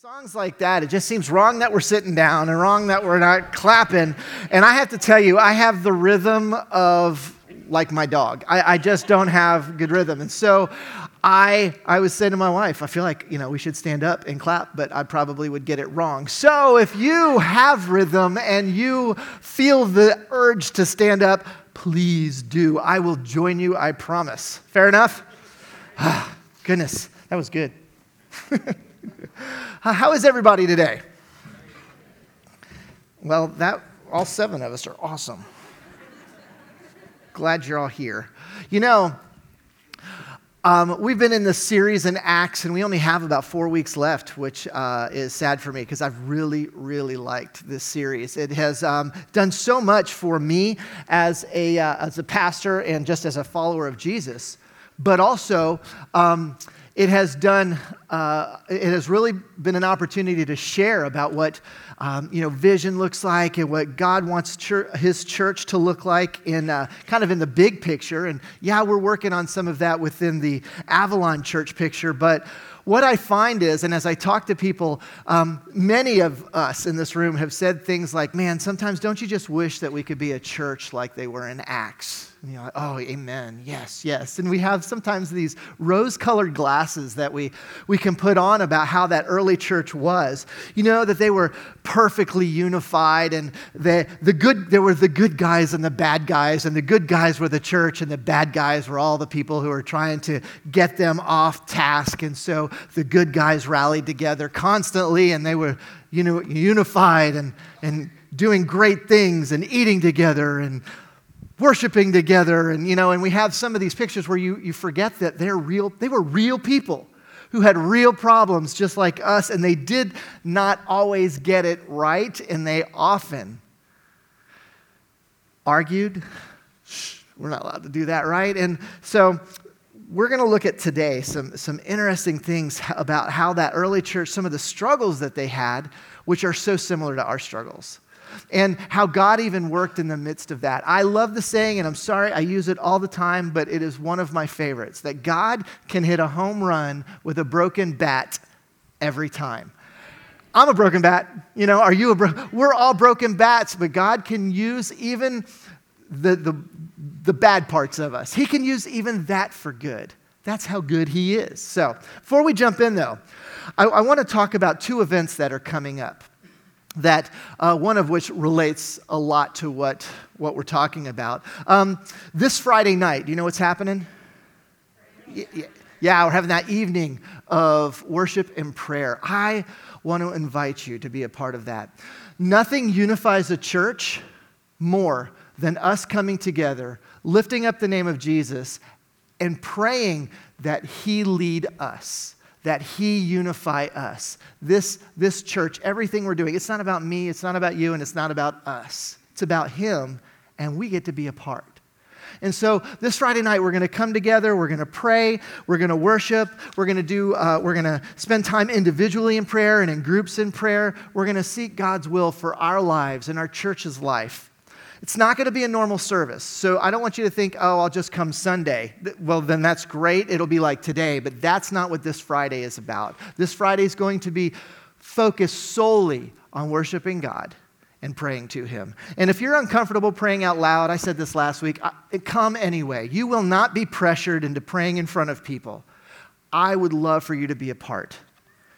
songs like that, it just seems wrong that we're sitting down and wrong that we're not clapping. And I have to tell you, I have the rhythm of like my dog. I, I just don't have good rhythm. And so I, I was saying to my wife, I feel like, you know, we should stand up and clap, but I probably would get it wrong. So if you have rhythm and you feel the urge to stand up, please do. I will join you, I promise. Fair enough? Goodness, that was good. How is everybody today? Well, that all seven of us are awesome. Glad you're all here. You know, um, we've been in this series in Acts, and we only have about four weeks left, which uh, is sad for me because I've really, really liked this series. It has um, done so much for me as a, uh, as a pastor and just as a follower of Jesus, but also um, it has done, uh, it has really been an opportunity to share about what, um, you know, vision looks like and what God wants his church to look like in uh, kind of in the big picture. And yeah, we're working on some of that within the Avalon church picture, but what I find is, and as I talk to people, um, many of us in this room have said things like, man, sometimes don't you just wish that we could be a church like they were in Acts? And you're like, oh, amen. Yes, yes. And we have sometimes these rose colored glasses that we, we can put on about how that early church was. You know, that they were perfectly unified and the, the good, there were the good guys and the bad guys, and the good guys were the church, and the bad guys were all the people who were trying to get them off task. And so the good guys rallied together constantly and they were you know, unified and, and doing great things and eating together and worshiping together and you know and we have some of these pictures where you, you forget that they're real they were real people who had real problems just like us and they did not always get it right and they often argued we're not allowed to do that right? And so we're going to look at today some, some interesting things about how that early church some of the struggles that they had which are so similar to our struggles and how God even worked in the midst of that. I love the saying, and I'm sorry I use it all the time, but it is one of my favorites that God can hit a home run with a broken bat every time. I'm a broken bat. You know, are you a bro- We're all broken bats, but God can use even the, the, the bad parts of us. He can use even that for good. That's how good He is. So, before we jump in, though, I, I want to talk about two events that are coming up that uh, one of which relates a lot to what, what we're talking about. Um, this Friday night, do you know what's happening? Yeah, we're having that evening of worship and prayer. I want to invite you to be a part of that. Nothing unifies a church more than us coming together, lifting up the name of Jesus, and praying that He lead us that He unify us. This, this church, everything we're doing, it's not about me, it's not about you, and it's not about us. It's about Him, and we get to be a part. And so this Friday night, we're going to come together, we're going to pray, we're going to worship, we're going to do, uh, we're going to spend time individually in prayer and in groups in prayer. We're going to seek God's will for our lives and our church's life. It's not going to be a normal service. So I don't want you to think, oh, I'll just come Sunday. Well, then that's great. It'll be like today. But that's not what this Friday is about. This Friday is going to be focused solely on worshiping God and praying to Him. And if you're uncomfortable praying out loud, I said this last week, come anyway. You will not be pressured into praying in front of people. I would love for you to be a part.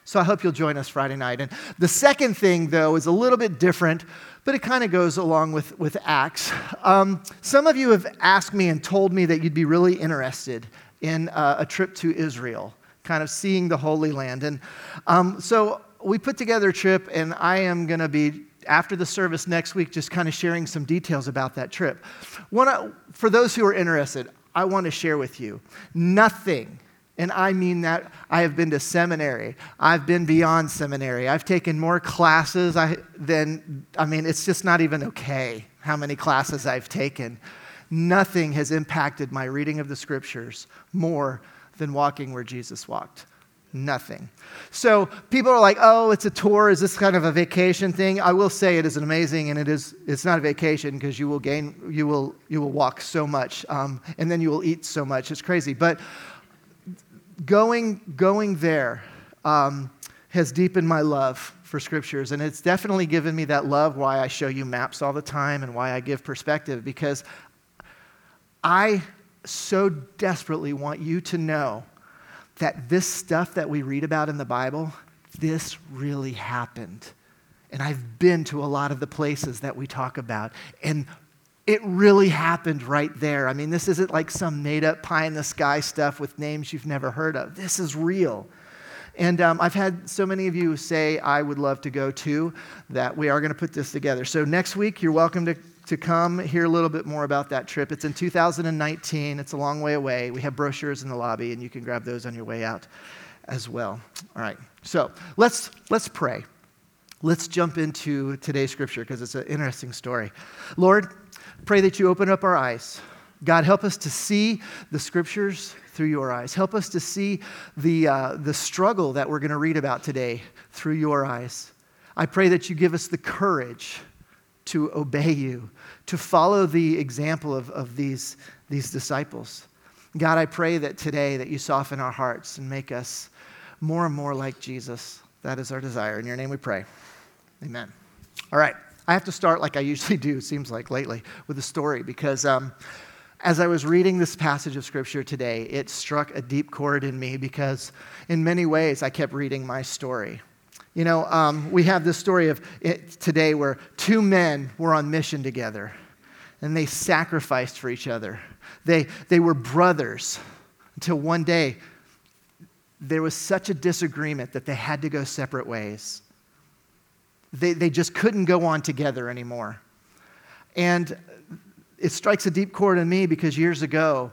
So I hope you'll join us Friday night. And the second thing, though, is a little bit different but it kind of goes along with, with Acts. Um, some of you have asked me and told me that you'd be really interested in uh, a trip to Israel, kind of seeing the Holy Land. And um, so we put together a trip, and I am going to be, after the service next week, just kind of sharing some details about that trip. Wanna, for those who are interested, I want to share with you nothing and I mean that I have been to seminary. I've been beyond seminary. I've taken more classes I, than, I mean, it's just not even okay how many classes I've taken. Nothing has impacted my reading of the scriptures more than walking where Jesus walked. Nothing. So people are like, oh, it's a tour. Is this kind of a vacation thing? I will say it is amazing, and it is. It's not a vacation because you will gain, you will, you will walk so much, um, and then you will eat so much. It's crazy. But going, going there, um, has deepened my love for scriptures. And it's definitely given me that love why I show you maps all the time and why I give perspective because I so desperately want you to know that this stuff that we read about in the Bible, this really happened. And I've been to a lot of the places that we talk about. And it really happened right there. I mean, this isn't like some made up pie in the sky stuff with names you've never heard of. This is real. And um, I've had so many of you say, I would love to go too, that we are going to put this together. So next week, you're welcome to, to come hear a little bit more about that trip. It's in 2019, it's a long way away. We have brochures in the lobby, and you can grab those on your way out as well. All right, so let's, let's pray. Let's jump into today's scripture because it's an interesting story. Lord, pray that you open up our eyes. God, help us to see the scriptures through your eyes. Help us to see the, uh, the struggle that we're going to read about today through your eyes. I pray that you give us the courage to obey you, to follow the example of, of these, these disciples. God, I pray that today that you soften our hearts and make us more and more like Jesus. That is our desire. In your name we pray. Amen. All right. I have to start like I usually do, seems like lately, with a story because um, as I was reading this passage of Scripture today, it struck a deep chord in me because, in many ways, I kept reading my story. You know, um, we have this story of today where two men were on mission together and they sacrificed for each other. They, they were brothers until one day there was such a disagreement that they had to go separate ways. They, they just couldn't go on together anymore. And it strikes a deep chord in me because years ago,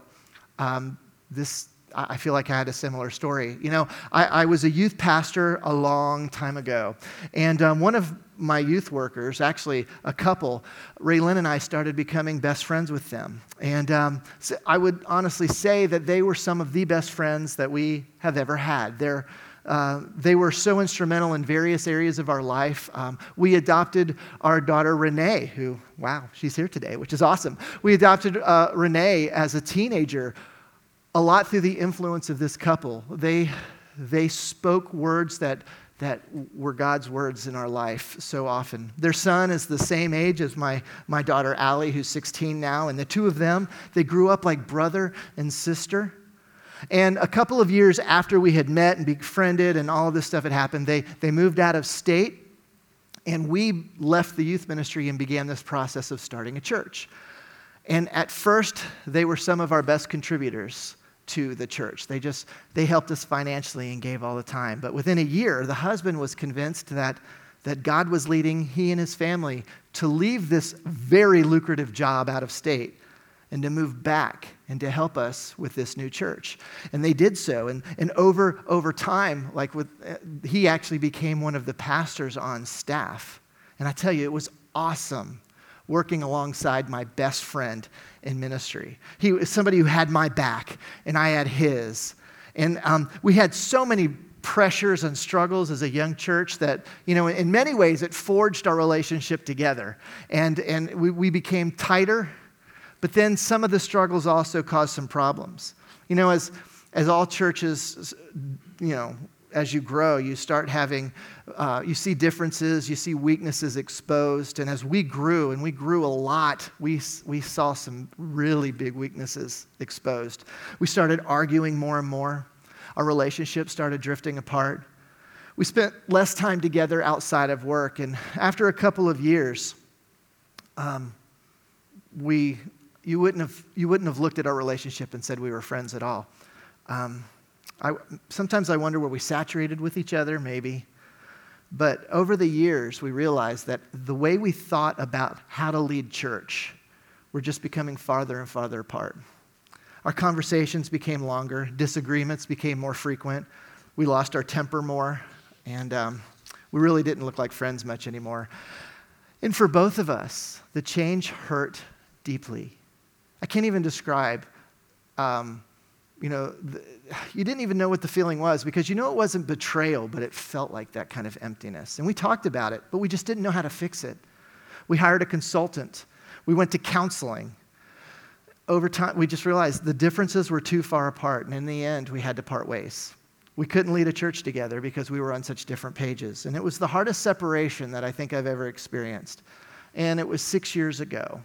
um, this I feel like I had a similar story. You know, I, I was a youth pastor a long time ago, and um, one of my youth workers, actually a couple, Raylan and I started becoming best friends with them. And um, so I would honestly say that they were some of the best friends that we have ever had. They're uh, they were so instrumental in various areas of our life. Um, we adopted our daughter Renee, who, wow, she's here today, which is awesome. We adopted uh, Renee as a teenager, a lot through the influence of this couple. They, they spoke words that, that were God's words in our life so often. Their son is the same age as my, my daughter Allie, who's 16 now, and the two of them, they grew up like brother and sister. And a couple of years after we had met and befriended and all of this stuff had happened, they, they moved out of state. And we left the youth ministry and began this process of starting a church. And at first, they were some of our best contributors to the church. They just they helped us financially and gave all the time. But within a year, the husband was convinced that that God was leading he and his family to leave this very lucrative job out of state and to move back and to help us with this new church. And they did so. And, and over, over time, like with, uh, he actually became one of the pastors on staff. And I tell you, it was awesome working alongside my best friend in ministry. He was somebody who had my back, and I had his. And um, we had so many pressures and struggles as a young church that, you know, in many ways, it forged our relationship together. And, and we, we became tighter but then some of the struggles also caused some problems. You know, as, as all churches, you know, as you grow, you start having, uh, you see differences, you see weaknesses exposed. And as we grew, and we grew a lot, we, we saw some really big weaknesses exposed. We started arguing more and more. Our relationship started drifting apart. We spent less time together outside of work. And after a couple of years, um, we you wouldn't have, you wouldn't have looked at our relationship and said we were friends at all. Um, I, sometimes I wonder were we saturated with each other? Maybe. But over the years, we realized that the way we thought about how to lead church we're just becoming farther and farther apart. Our conversations became longer, disagreements became more frequent, we lost our temper more, and um, we really didn't look like friends much anymore. And for both of us, the change hurt deeply. I can't even describe, um, you know, the, you didn't even know what the feeling was because you know it wasn't betrayal, but it felt like that kind of emptiness. And we talked about it, but we just didn't know how to fix it. We hired a consultant, we went to counseling. Over time, we just realized the differences were too far apart, and in the end, we had to part ways. we couldn't lead a church together because we were on such different pages. And it was the hardest separation that I think I've ever experienced. And it was six years ago.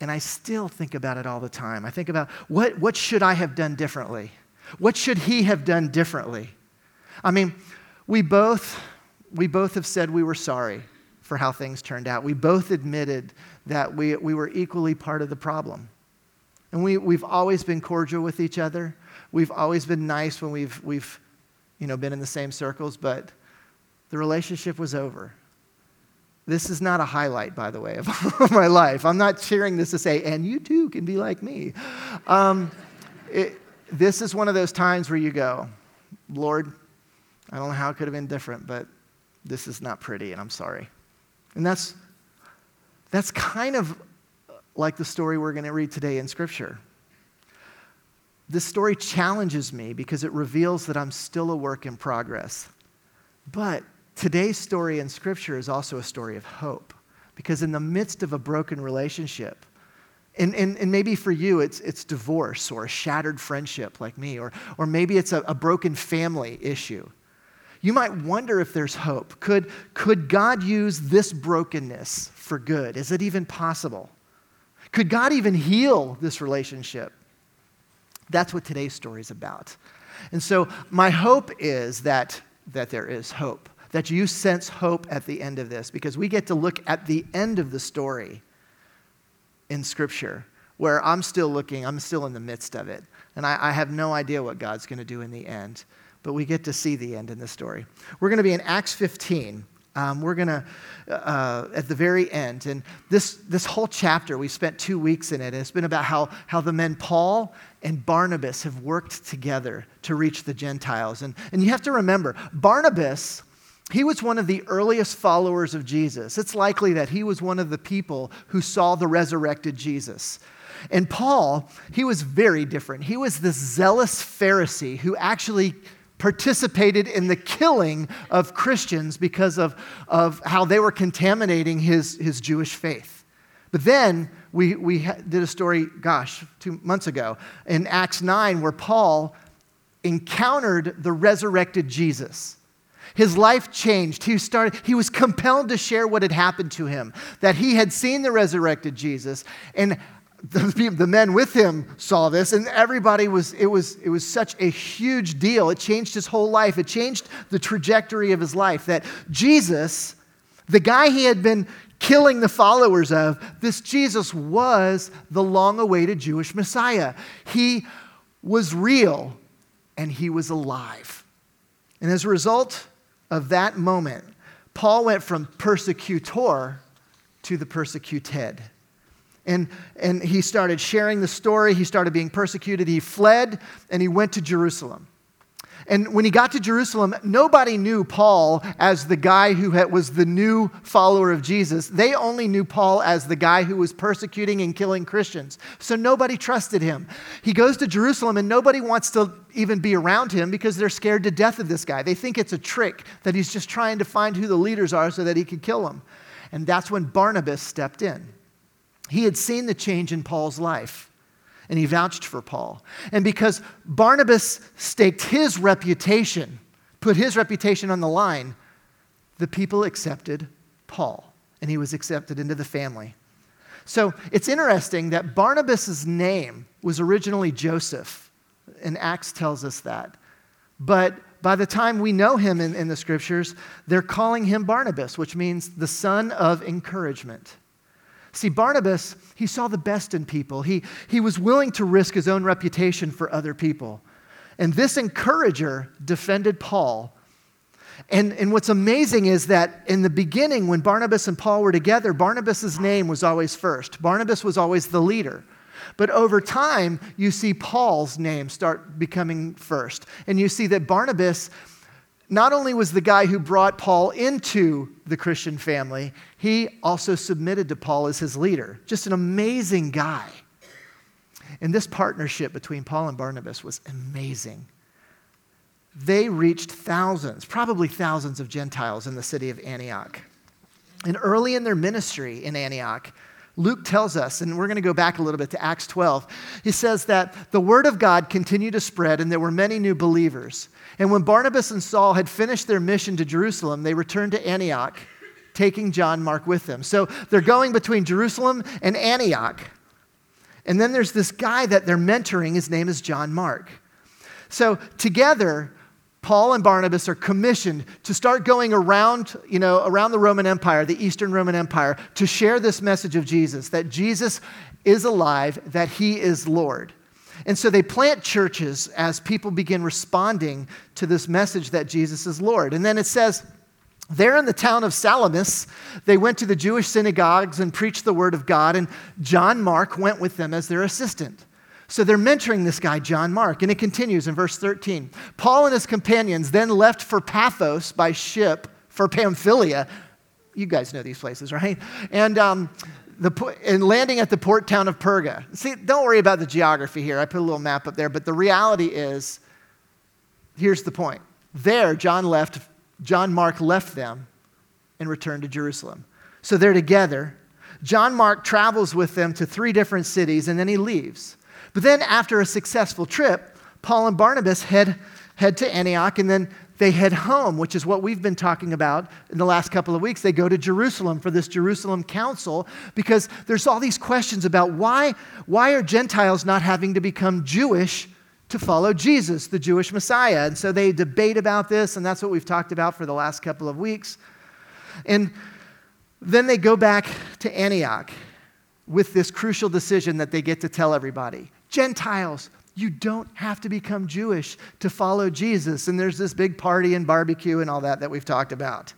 And I still think about it all the time. I think about what, what should I have done differently? What should he have done differently? I mean, we both, we both have said we were sorry for how things turned out. We both admitted that we, we were equally part of the problem. And we, we've always been cordial with each other. We've always been nice when we've, we've you know, been in the same circles, but the relationship was over. This is not a highlight, by the way, of my life. I'm not sharing this to say, and you too can be like me. Um, it, this is one of those times where you go, Lord, I don't know how it could have been different, but this is not pretty, and I'm sorry. And that's, that's kind of like the story we're going to read today in Scripture. This story challenges me because it reveals that I'm still a work in progress. But today's story in Scripture is also a story of hope because in the midst of a broken relationship, and, and, and maybe for you, it's, it's divorce or a shattered friendship like me, or, or maybe it's a, a broken family issue. You might wonder if there's hope. Could, could God use this brokenness for good? Is it even possible? Could God even heal this relationship? That's what today's story is about. And so, my hope is that, that there is hope, that you sense hope at the end of this, because we get to look at the end of the story in Scripture, where I'm still looking, I'm still in the midst of it. And I, I have no idea what God's going to do in the end, but we get to see the end in the story. We're going to be in Acts 15. Um, we're going to, uh, at the very end, and this, this whole chapter, we spent two weeks in it, and it's been about how, how the men Paul and Barnabas have worked together to reach the Gentiles. And, and you have to remember, Barnabas he was one of the earliest followers of Jesus. It's likely that he was one of the people who saw the resurrected Jesus. And Paul, he was very different. He was this zealous Pharisee who actually participated in the killing of Christians because of, of how they were contaminating his, his Jewish faith. But then we, we did a story, gosh, two months ago in Acts 9 where Paul encountered the resurrected Jesus. His life changed. He, started, he was compelled to share what had happened to him, that he had seen the resurrected Jesus, and the, men with him saw this, and everybody was it, was, it was such a huge deal. It changed his whole life, it changed the trajectory of his life. That Jesus, the guy he had been killing the followers of, this Jesus was the long awaited Jewish Messiah. He was real and he was alive. And as a result, of that moment, Paul went from persecutor to the persecuted. And, and he started sharing the story. He started being persecuted. He fled and he went to Jerusalem. And when he got to Jerusalem, nobody knew Paul as the guy who had, was the new follower of Jesus. They only knew Paul as the guy who was persecuting and killing Christians. So nobody trusted him. He goes to Jerusalem, and nobody wants to even be around him because they're scared to death of this guy. They think it's a trick that he's just trying to find who the leaders are so that he can kill them. And that's when Barnabas stepped in. He had seen the change in Paul's life and he vouched for Paul. And because Barnabas staked his reputation, put his reputation on the line, the people accepted Paul, and he was accepted into the family. So it's interesting that Barnabas' name was originally Joseph, and Acts tells us that. But by the time we know him in, in the scriptures, they're calling him Barnabas, which means the son of encouragement. See, Barnabas, he saw the best in people. He, he was willing to risk his own reputation for other people. And this encourager defended Paul. And, and what's amazing is that in the beginning, when Barnabas and Paul were together, Barnabas' name was always first. Barnabas was always the leader. But over time, you see Paul's name start becoming first. And you see that Barnabas not only was the guy who brought Paul into the Christian family, he also submitted to Paul as his leader. Just an amazing guy. And this partnership between Paul and Barnabas was amazing. They reached thousands, probably thousands of Gentiles in the city of Antioch. And early in their ministry in Antioch, Luke tells us, and we're going to go back a little bit to Acts 12. He says that the word of God continued to spread, and there were many new believers. And when Barnabas and Saul had finished their mission to Jerusalem, they returned to Antioch, taking John Mark with them. So they're going between Jerusalem and Antioch. And then there's this guy that they're mentoring. His name is John Mark. So together, Paul and Barnabas are commissioned to start going around, you know, around the Roman Empire, the Eastern Roman Empire, to share this message of Jesus, that Jesus is alive, that he is Lord. And so they plant churches as people begin responding to this message that Jesus is Lord. And then it says, there in the town of Salamis, they went to the Jewish synagogues and preached the word of God, and John Mark went with them as their assistant. So they're mentoring this guy, John Mark. And it continues in verse 13. Paul and his companions then left for Paphos by ship for Pamphylia. You guys know these places, right? And, um, the, and landing at the port town of Perga. See, don't worry about the geography here. I put a little map up there, but the reality is here's the point. There, John left, John Mark left them and returned to Jerusalem. So they're together. John Mark travels with them to three different cities and then he leaves. But then, after a successful trip, Paul and Barnabas head, head to Antioch and then they head home, which is what we've been talking about in the last couple of weeks. They go to Jerusalem for this Jerusalem council because there's all these questions about why, why are Gentiles not having to become Jewish to follow Jesus, the Jewish Messiah? And so they debate about this, and that's what we've talked about for the last couple of weeks. And then they go back to Antioch with this crucial decision that they get to tell everybody. Gentiles, you don't have to become Jewish to follow Jesus. And there's this big party and barbecue and all that that we've talked about.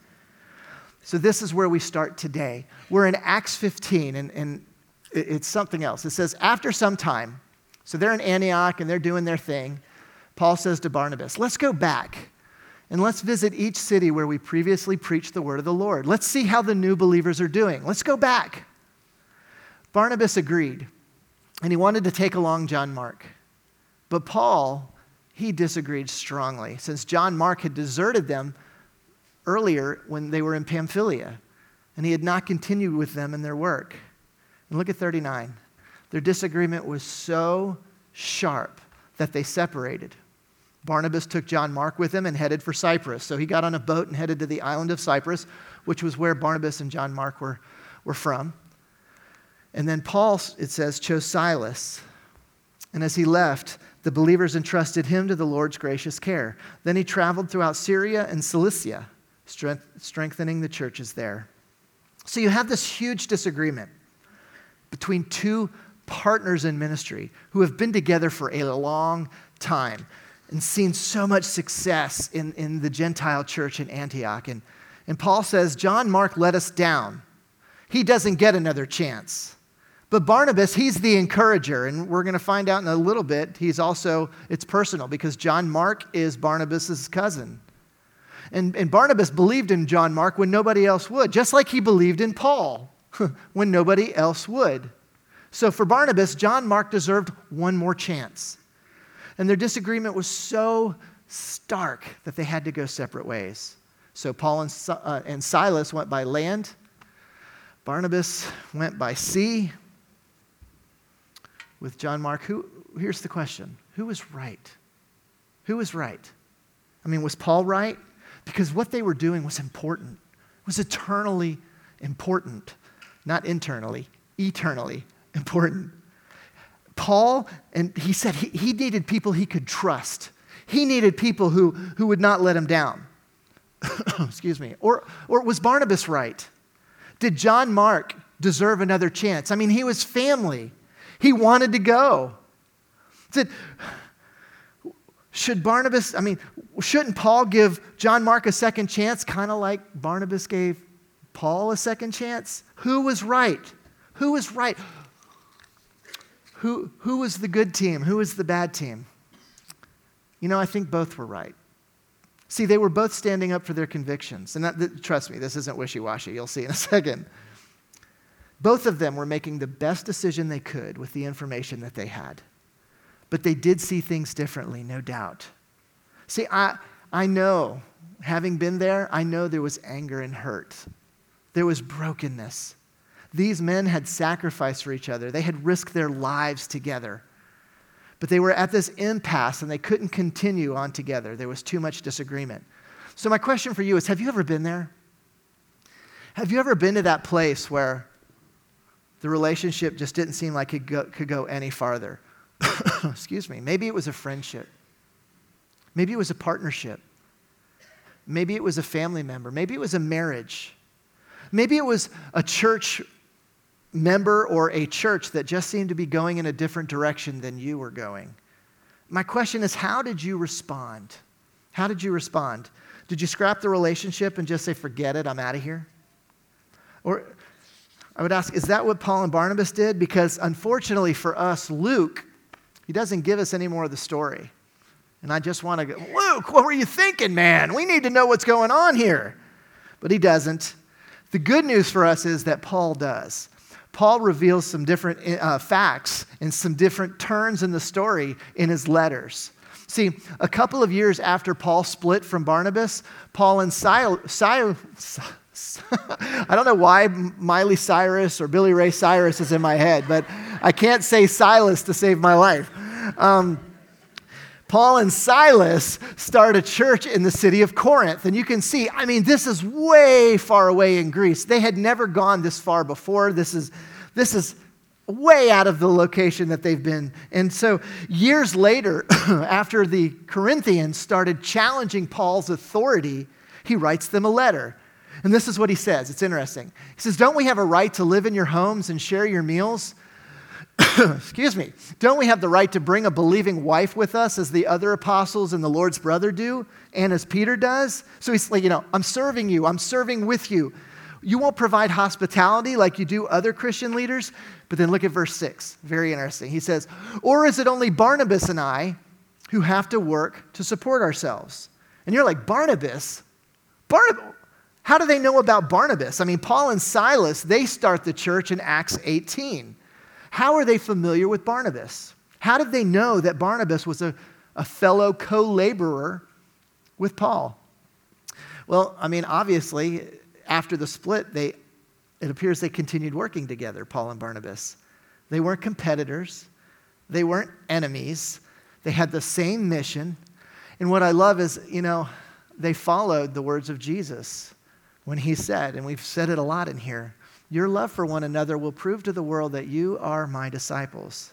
So, this is where we start today. We're in Acts 15, and, and it's something else. It says, After some time, so they're in Antioch and they're doing their thing. Paul says to Barnabas, Let's go back and let's visit each city where we previously preached the word of the Lord. Let's see how the new believers are doing. Let's go back. Barnabas agreed and he wanted to take along John Mark. But Paul, he disagreed strongly, since John Mark had deserted them earlier when they were in Pamphylia, and he had not continued with them in their work. And look at 39. Their disagreement was so sharp that they separated. Barnabas took John Mark with him and headed for Cyprus. So he got on a boat and headed to the island of Cyprus, which was where Barnabas and John Mark were, were from. And then Paul, it says, chose Silas. And as he left, the believers entrusted him to the Lord's gracious care. Then he traveled throughout Syria and Cilicia, strength, strengthening the churches there. So you have this huge disagreement between two partners in ministry who have been together for a long time and seen so much success in, in the Gentile church in Antioch. And, and Paul says, John Mark let us down. He doesn't get another chance. But Barnabas, he's the encourager, and we're going to find out in a little bit. He's also, it's personal because John Mark is Barnabas' cousin. And, and Barnabas believed in John Mark when nobody else would, just like he believed in Paul when nobody else would. So for Barnabas, John Mark deserved one more chance. And their disagreement was so stark that they had to go separate ways. So Paul and, uh, and Silas went by land, Barnabas went by sea with John Mark, who, here's the question who was right? Who was right? I mean, was Paul right? Because what they were doing was important, was eternally important, not internally, eternally important. Paul, and he said he, he needed people he could trust. He needed people who, who would not let him down. Excuse me. Or, or was Barnabas right? Did John Mark deserve another chance? I mean, he was family. He wanted to go. He said, should Barnabas, I mean, shouldn't Paul give John Mark a second chance, kind of like Barnabas gave Paul a second chance? Who was right? Who was right? Who, who was the good team? Who was the bad team? You know, I think both were right. See, they were both standing up for their convictions. And that, trust me, this isn't wishy washy. You'll see in a second. Both of them were making the best decision they could with the information that they had. But they did see things differently, no doubt. See, I, I know, having been there, I know there was anger and hurt. There was brokenness. These men had sacrificed for each other, they had risked their lives together. But they were at this impasse and they couldn't continue on together. There was too much disagreement. So, my question for you is Have you ever been there? Have you ever been to that place where the relationship just didn't seem like it go, could go any farther? Excuse me. Maybe it was a friendship. Maybe it was a partnership. Maybe it was a family member. Maybe it was a marriage. Maybe it was a church member or a church that just seemed to be going in a different direction than you were going. My question is how did you respond? How did you respond? Did you scrap the relationship and just say, forget it, I'm out of here? Or I would ask, is that what Paul and Barnabas did? Because unfortunately for us, Luke, he doesn't give us any more of the story. And I just want to go, Luke, what were you thinking, man? We need to know what's going on here. But he doesn't. The good news for us is that Paul does. Paul reveals some different uh, facts and some different turns in the story in his letters. See, a couple of years after Paul split from Barnabas, Paul and Silas, I don't know why Miley Cyrus or Billy Ray Cyrus is in my head, but I can't say Silas to save my life. Um, Paul and Silas start a church in the city of Corinth. And you can see, I mean, this is way far away in Greece. They had never gone this far before. This is, this is way out of the location that they've been. And so, years later, after the Corinthians started challenging Paul's authority, he writes them a letter. And this is what he says. It's interesting. He says, Don't we have a right to live in your homes and share your meals? excuse me, don't we have the right to bring a believing wife with us as the other apostles and the Lord's brother do, and as Peter does? So he's like, you know, I'm serving you, I'm serving with you. You won't provide hospitality like you do other Christian leaders. But then look at verse 6. Very interesting. He says, Or is it only Barnabas and I who have to work to support ourselves? And you're like, Barnabas? Barnabas? How do they know about Barnabas? I mean, Paul and Silas, they start the church in Acts 18. How are they familiar with Barnabas? How did they know that Barnabas was a, a fellow co laborer with Paul? Well, I mean, obviously, after the split, they, it appears they continued working together, Paul and Barnabas. They weren't competitors, they weren't enemies, they had the same mission. And what I love is, you know, they followed the words of Jesus when he said, and we've said it a lot in here your love for one another will prove to the world that you are my disciples.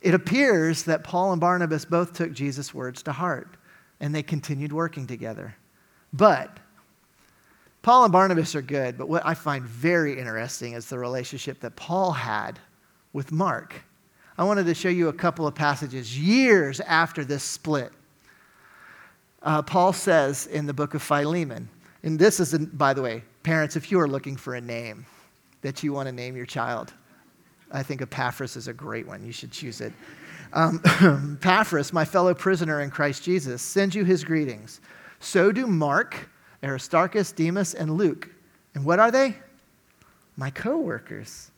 It appears that Paul and Barnabas both took Jesus' words to heart and they continued working together. But Paul and Barnabas are good, but what I find very interesting is the relationship that Paul had with Mark. I wanted to show you a couple of passages years after this split. Uh, Paul says in the book of Philemon, and this is, by the way, parents, if you are looking for a name, that you want to name your child. I think Epaphras is a great one. You should choose it. Um, Epaphras, my fellow prisoner in Christ Jesus, sends you his greetings. So do Mark, Aristarchus, Demas, and Luke. And what are they? My co workers.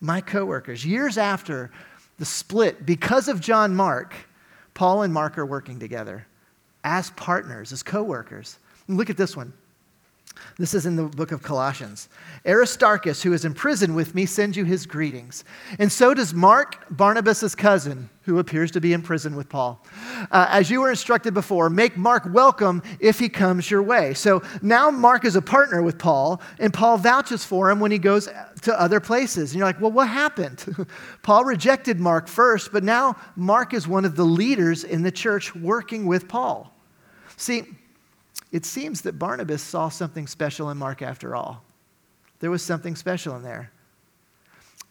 My co workers. Years after the split, because of John Mark, Paul and Mark are working together as partners, as co workers. Look at this one. This is in the book of Colossians. Aristarchus, who is in prison with me, sends you his greetings. And so does Mark, Barnabas' cousin, who appears to be in prison with Paul. Uh, as you were instructed before, make Mark welcome if he comes your way. So now Mark is a partner with Paul, and Paul vouches for him when he goes to other places. And you're like, well, what happened? Paul rejected Mark first, but now Mark is one of the leaders in the church working with Paul. See, it seems that Barnabas saw something special in Mark after all. There was something special in there.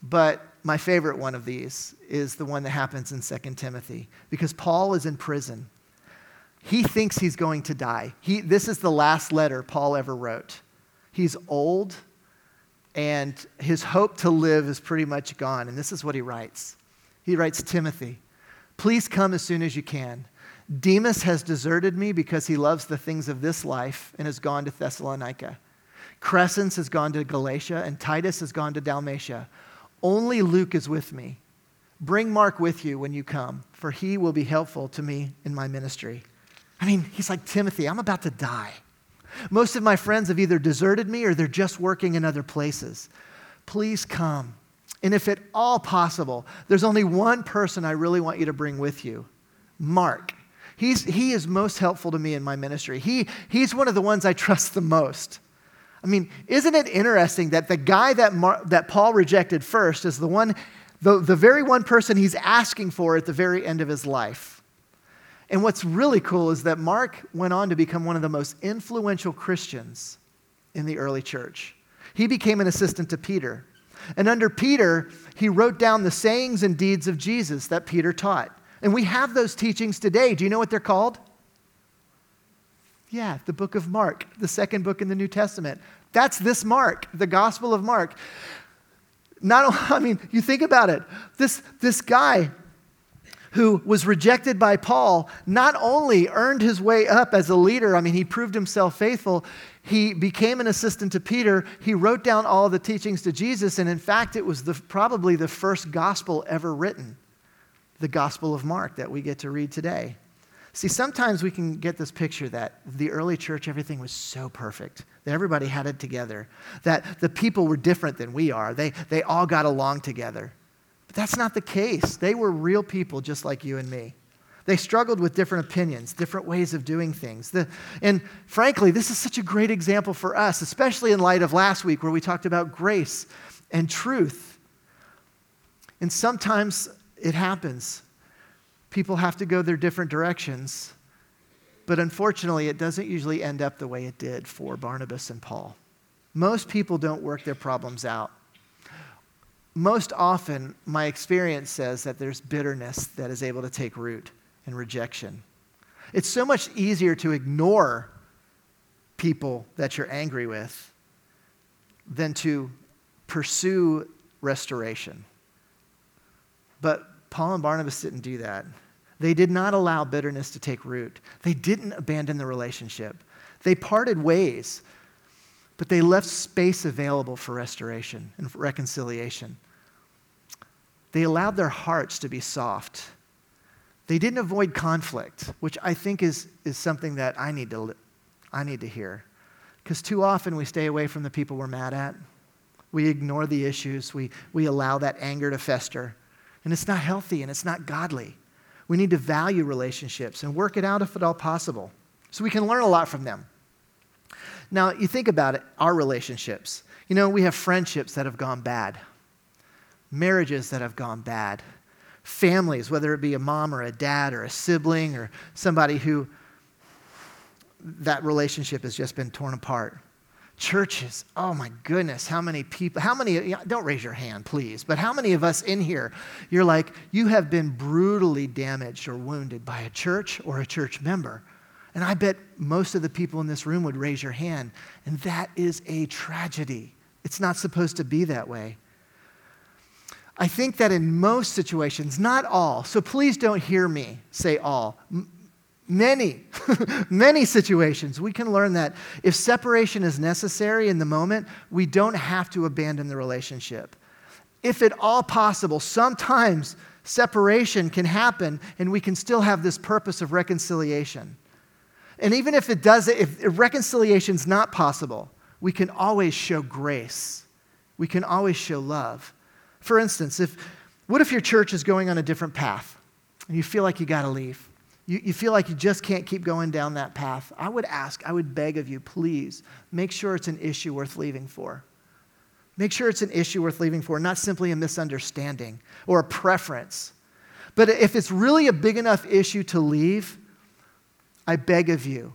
But my favorite one of these is the one that happens in 2 Timothy because Paul is in prison. He thinks he's going to die. He, this is the last letter Paul ever wrote. He's old, and his hope to live is pretty much gone. And this is what he writes He writes, Timothy, please come as soon as you can. Demas has deserted me because he loves the things of this life and has gone to Thessalonica. Crescens has gone to Galatia, and Titus has gone to Dalmatia. Only Luke is with me. Bring Mark with you when you come, for he will be helpful to me in my ministry. I mean, he's like, Timothy, I'm about to die. Most of my friends have either deserted me or they're just working in other places. please come. And if at all possible, there's only one person I really want you to bring with you Mark. He's, he is most helpful to me in my ministry. He, he's one of the ones I trust the most. I mean, isn't it interesting that the guy that, Mar- that Paul rejected first is the one, the, the very one person he's asking for at the very end of his life? And what's really cool is that Mark went on to become one of the most influential Christians in the early church. He became an assistant to Peter. And under Peter, he wrote down the sayings and deeds of Jesus that Peter taught. And we have those teachings today. Do you know what they're called? Yeah, the book of Mark, the second book in the New Testament. That's this Mark, the Gospel of Mark. Not, only—I mean, you think about it. This, this guy who was rejected by Paul not only earned his way up as a leader, I mean, he proved himself faithful, he became an assistant to Peter. He wrote down all the teachings to Jesus, and in fact, it was the, probably the first gospel ever written the Gospel of Mark that we get to read today. See, sometimes we can get this picture that the early church, everything was so perfect, that everybody had it together, that the people were different than we are. They, they all got along together. But that's not the case. They were real people just like you and me. They struggled with different opinions, different ways of doing things. The, and frankly, this is such a great example for us, especially in light of last week where we talked about grace and truth. And sometimes it happens. People have to go their different directions. But unfortunately, it doesn't usually end up the way it did for Barnabas and Paul. Most people don't work their problems out. Most often, my experience says that there's bitterness that is able to take root and rejection. It's so much easier to ignore people that you're angry with than to pursue restoration. But Paul and Barnabas didn't do that. They did not allow bitterness to take root. They didn't abandon the relationship. They parted ways, but they left space available for restoration and for reconciliation. They allowed their hearts to be soft they didn't avoid conflict, which I think is, is something that I need to, I need to hear. Because too often we stay away from the people we're mad at. We ignore the issues. We, we allow that anger to fester. And it's not healthy and it's not godly. We need to value relationships and work it out if at all possible so we can learn a lot from them. Now, you think about it, our relationships. You know, we have friendships that have gone bad, marriages that have gone bad, families, whether it be a mom or a dad or a sibling or somebody who that relationship has just been torn apart. Churches, oh my goodness, how many people, how many, don't raise your hand, please, but how many of us in here, you're like, you have been brutally damaged or wounded by a church or a church member? And I bet most of the people in this room would raise your hand. And that is a tragedy. It's not supposed to be that way. I think that in most situations, not all, so please don't hear me say all, many, many situations, we can learn that if separation is necessary in the moment, we don't have to abandon the relationship. If at all possible, sometimes separation can happen and we can still have this purpose of reconciliation. And even if it does, if reconciliation is not possible, we can always show grace. We can always show love. For instance, if, what if your church is going on a different path and you feel like you got to leave? You, you feel like you just can't keep going down that path. I would ask, I would beg of you, please make sure it's an issue worth leaving for. Make sure it's an issue worth leaving for, not simply a misunderstanding or a preference. But if it's really a big enough issue to leave, I beg of you,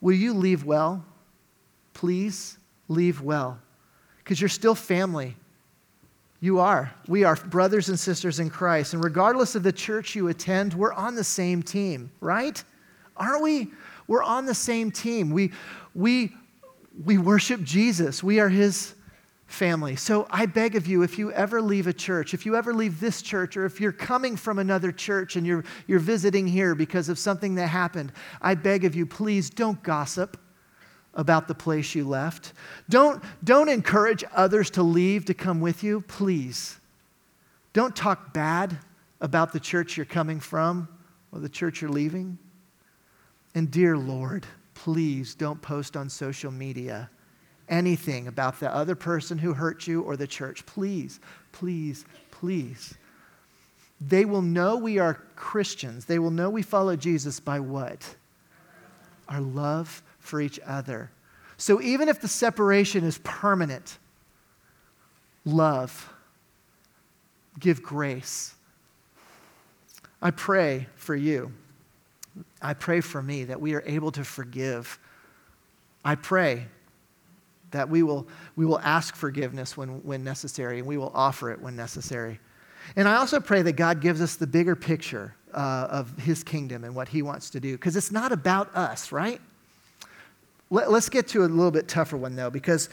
will you leave well? Please leave well. Because you're still family. You are. We are brothers and sisters in Christ. And regardless of the church you attend, we're on the same team, right? Aren't we? We're on the same team. We, we, we worship Jesus, we are his family. So I beg of you, if you ever leave a church, if you ever leave this church, or if you're coming from another church and you're, you're visiting here because of something that happened, I beg of you, please don't gossip about the place you left. Don't, don't encourage others to leave to come with you, please. Don't talk bad about the church you're coming from or the church you're leaving. And dear Lord, please don't post on social media anything about the other person who hurt you or the church. Please, please, please. They will know we are Christians. They will know we follow Jesus by what? Our love for each other. So even if the separation is permanent, love, give grace. I pray for you. I pray for me that we are able to forgive. I pray that we will, we will ask forgiveness when, when necessary and we will offer it when necessary. And I also pray that God gives us the bigger picture uh, of his kingdom and what he wants to do because it's not about us, right? Let, us get to a little bit tougher one though because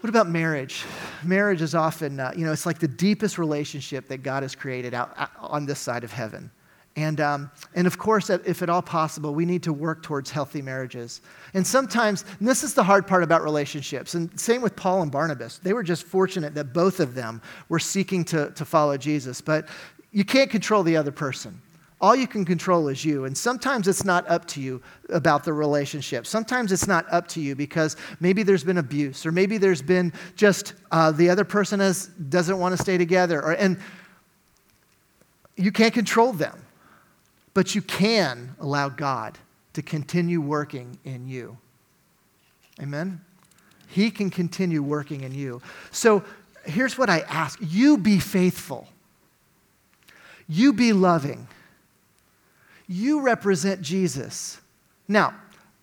what about marriage? Marriage is often, uh, you know, it's like the deepest relationship that God has created out, out on this side of heaven. And, um, and of course, if at all possible, we need to work towards healthy marriages. And sometimes, and this is the hard part about relationships, and same with Paul and Barnabas. They were just fortunate that both of them were seeking to, to follow Jesus. But you can't control the other person. All you can control is you. And sometimes it's not up to you about the relationship. Sometimes it's not up to you because maybe there's been abuse, or maybe there's been just uh, the other person has, doesn't want to stay together. Or, and you can't control them. But you can allow God to continue working in you. Amen? He can continue working in you. So here's what I ask you be faithful, you be loving, you represent Jesus. Now,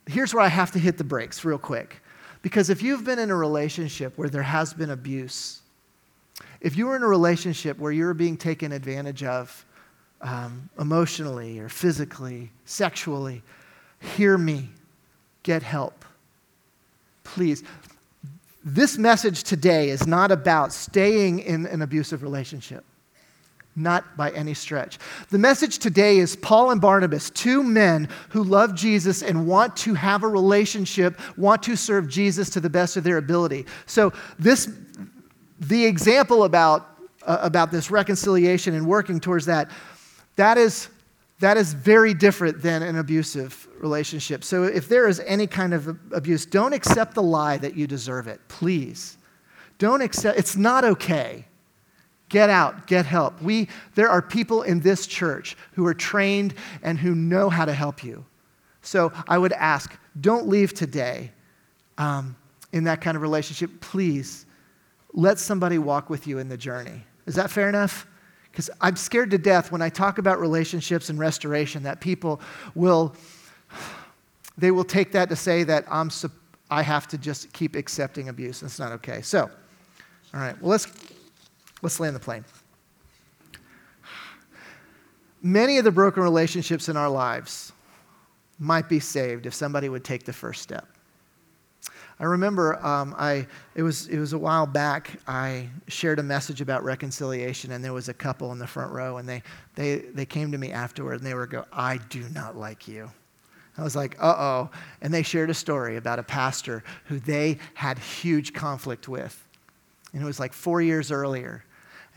here's where I have to hit the brakes real quick. Because if you've been in a relationship where there has been abuse, if you were in a relationship where you're being taken advantage of, um, emotionally or physically, sexually, hear me. Get help. Please. This message today is not about staying in an abusive relationship. Not by any stretch. The message today is Paul and Barnabas, two men who love Jesus and want to have a relationship, want to serve Jesus to the best of their ability. So, this, the example about, uh, about this reconciliation and working towards that that is, that is very different than an abusive relationship. So if there is any kind of abuse, don't accept the lie that you deserve it, please. Don't accept, it's not okay. Get out, get help. We, there are people in this church who are trained and who know how to help you. So I would ask, don't leave today um, in that kind of relationship. Please let somebody walk with you in the journey. Is that fair enough? Because I'm scared to death when I talk about relationships and restoration that people will, they will take that to say that I'm, I have to just keep accepting abuse. That's not okay. So, all right, well, let's, let's land the plane. Many of the broken relationships in our lives might be saved if somebody would take the first step. I remember um, I, it, was, it was a while back, I shared a message about reconciliation, and there was a couple in the front row, and they, they, they came to me afterward, and they were go, I do not like you. I was like, uh oh. And they shared a story about a pastor who they had huge conflict with. And it was like four years earlier.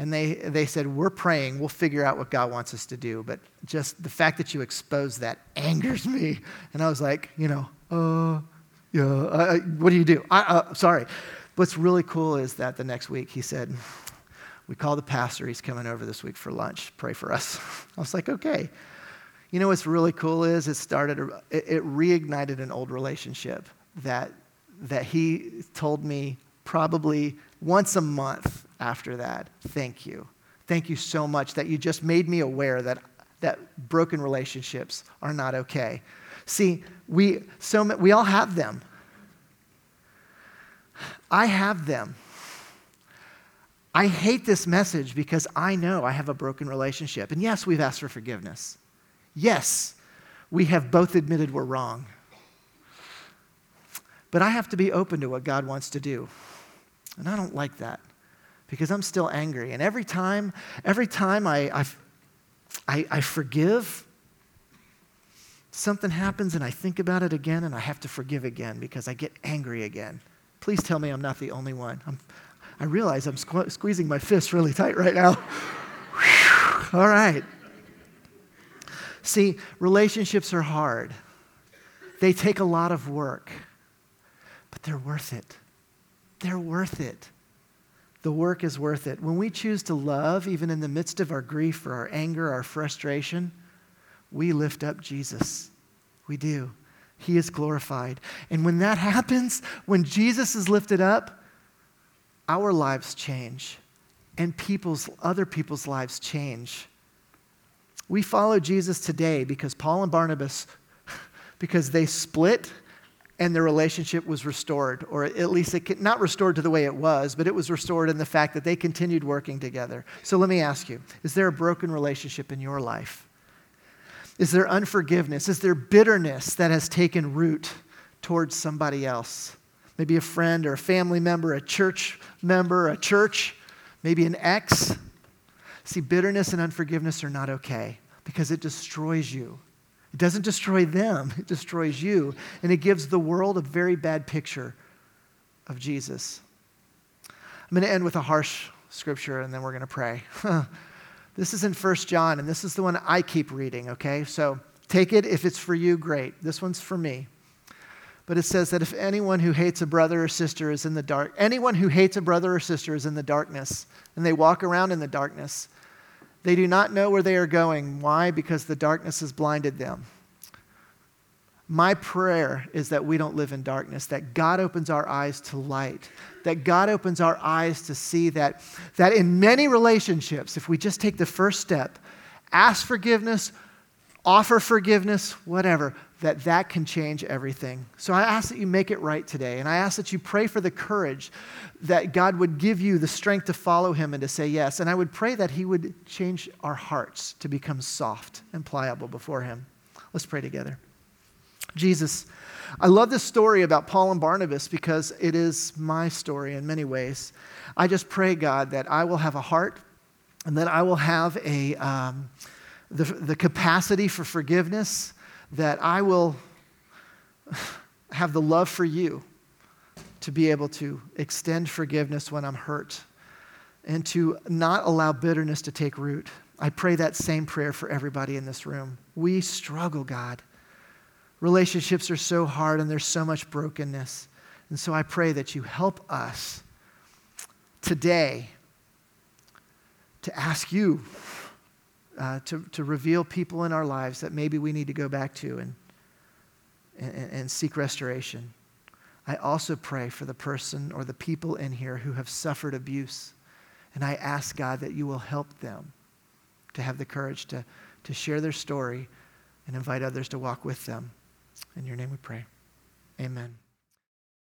And they, they said, We're praying, we'll figure out what God wants us to do. But just the fact that you expose that angers me. And I was like, You know, uh, yeah, uh, what do you do? I, uh, sorry. What's really cool is that the next week he said, We call the pastor. He's coming over this week for lunch. Pray for us. I was like, Okay. You know what's really cool is it started, it, it reignited an old relationship that, that he told me probably once a month after that. Thank you. Thank you so much that you just made me aware that, that broken relationships are not okay. See, we, so, we all have them. I have them. I hate this message because I know I have a broken relationship. And yes, we've asked for forgiveness. Yes, we have both admitted we're wrong. But I have to be open to what God wants to do. And I don't like that because I'm still angry. And every time, every time I, I, I, I forgive, something happens and I think about it again and I have to forgive again because I get angry again. Please tell me I'm not the only one. I'm, i realize I'm squ- squeezing my fist really tight right now. All right. See, relationships are hard, they take a lot of work, but they're worth it. They're worth it. The work is worth it. When we choose to love, even in the midst of our grief or our anger, our frustration, we lift up Jesus. We do. He is glorified. And when that happens, when Jesus is lifted up, our lives change and people's other people's lives change. We follow Jesus today because Paul and Barnabas because they split and their relationship was restored, or at least it, not restored to the way it was, but it was restored in the fact that they continued working together. So let me ask you is there a broken relationship in your life? Is there unforgiveness? Is there bitterness that has taken root towards somebody else? Maybe a friend or a family member, a church member, a church, maybe an ex. See, bitterness and unforgiveness are not okay because it destroys you. It doesn't destroy them, it destroys you. And it gives the world a very bad picture of Jesus. I'm going to end with a harsh scripture and then we're going to pray. this is in 1 John, and this is the one I keep reading, okay? So take it. If it's for you, great. This one's for me. But it says that if anyone who hates a brother or sister is in the dark, anyone who hates a brother or sister is in the darkness, and they walk around in the darkness. They do not know where they are going. Why? Because the darkness has blinded them. My prayer is that we don't live in darkness, that God opens our eyes to light, that God opens our eyes to see that, that in many relationships, if we just take the first step, ask forgiveness, offer forgiveness, whatever, that that can change everything. So I ask that you make it right today. And I ask that you pray for the courage that God would give you the strength to follow him and to say yes. And I would pray that he would change our hearts to become soft and pliable before him. Let's pray together. Jesus, I love this story about Paul and Barnabas because it is my story in many ways. I just pray, God, that I will have a heart and that I will have a, um, the, the capacity for forgiveness that I will have the love for you to be able to extend forgiveness when I'm hurt and to not allow bitterness to take root. I pray that same prayer for everybody in this room. We struggle, God. Relationships are so hard and there's so much brokenness. And so I pray that you help us today to ask you uh, to, to reveal people in our lives that maybe we need to go back to and, and, and seek restoration. I also pray for the person or the people in here who have suffered abuse. And I ask God that you will help them to have the courage to, to share their story and invite others to walk with them. In your name we pray. Amen.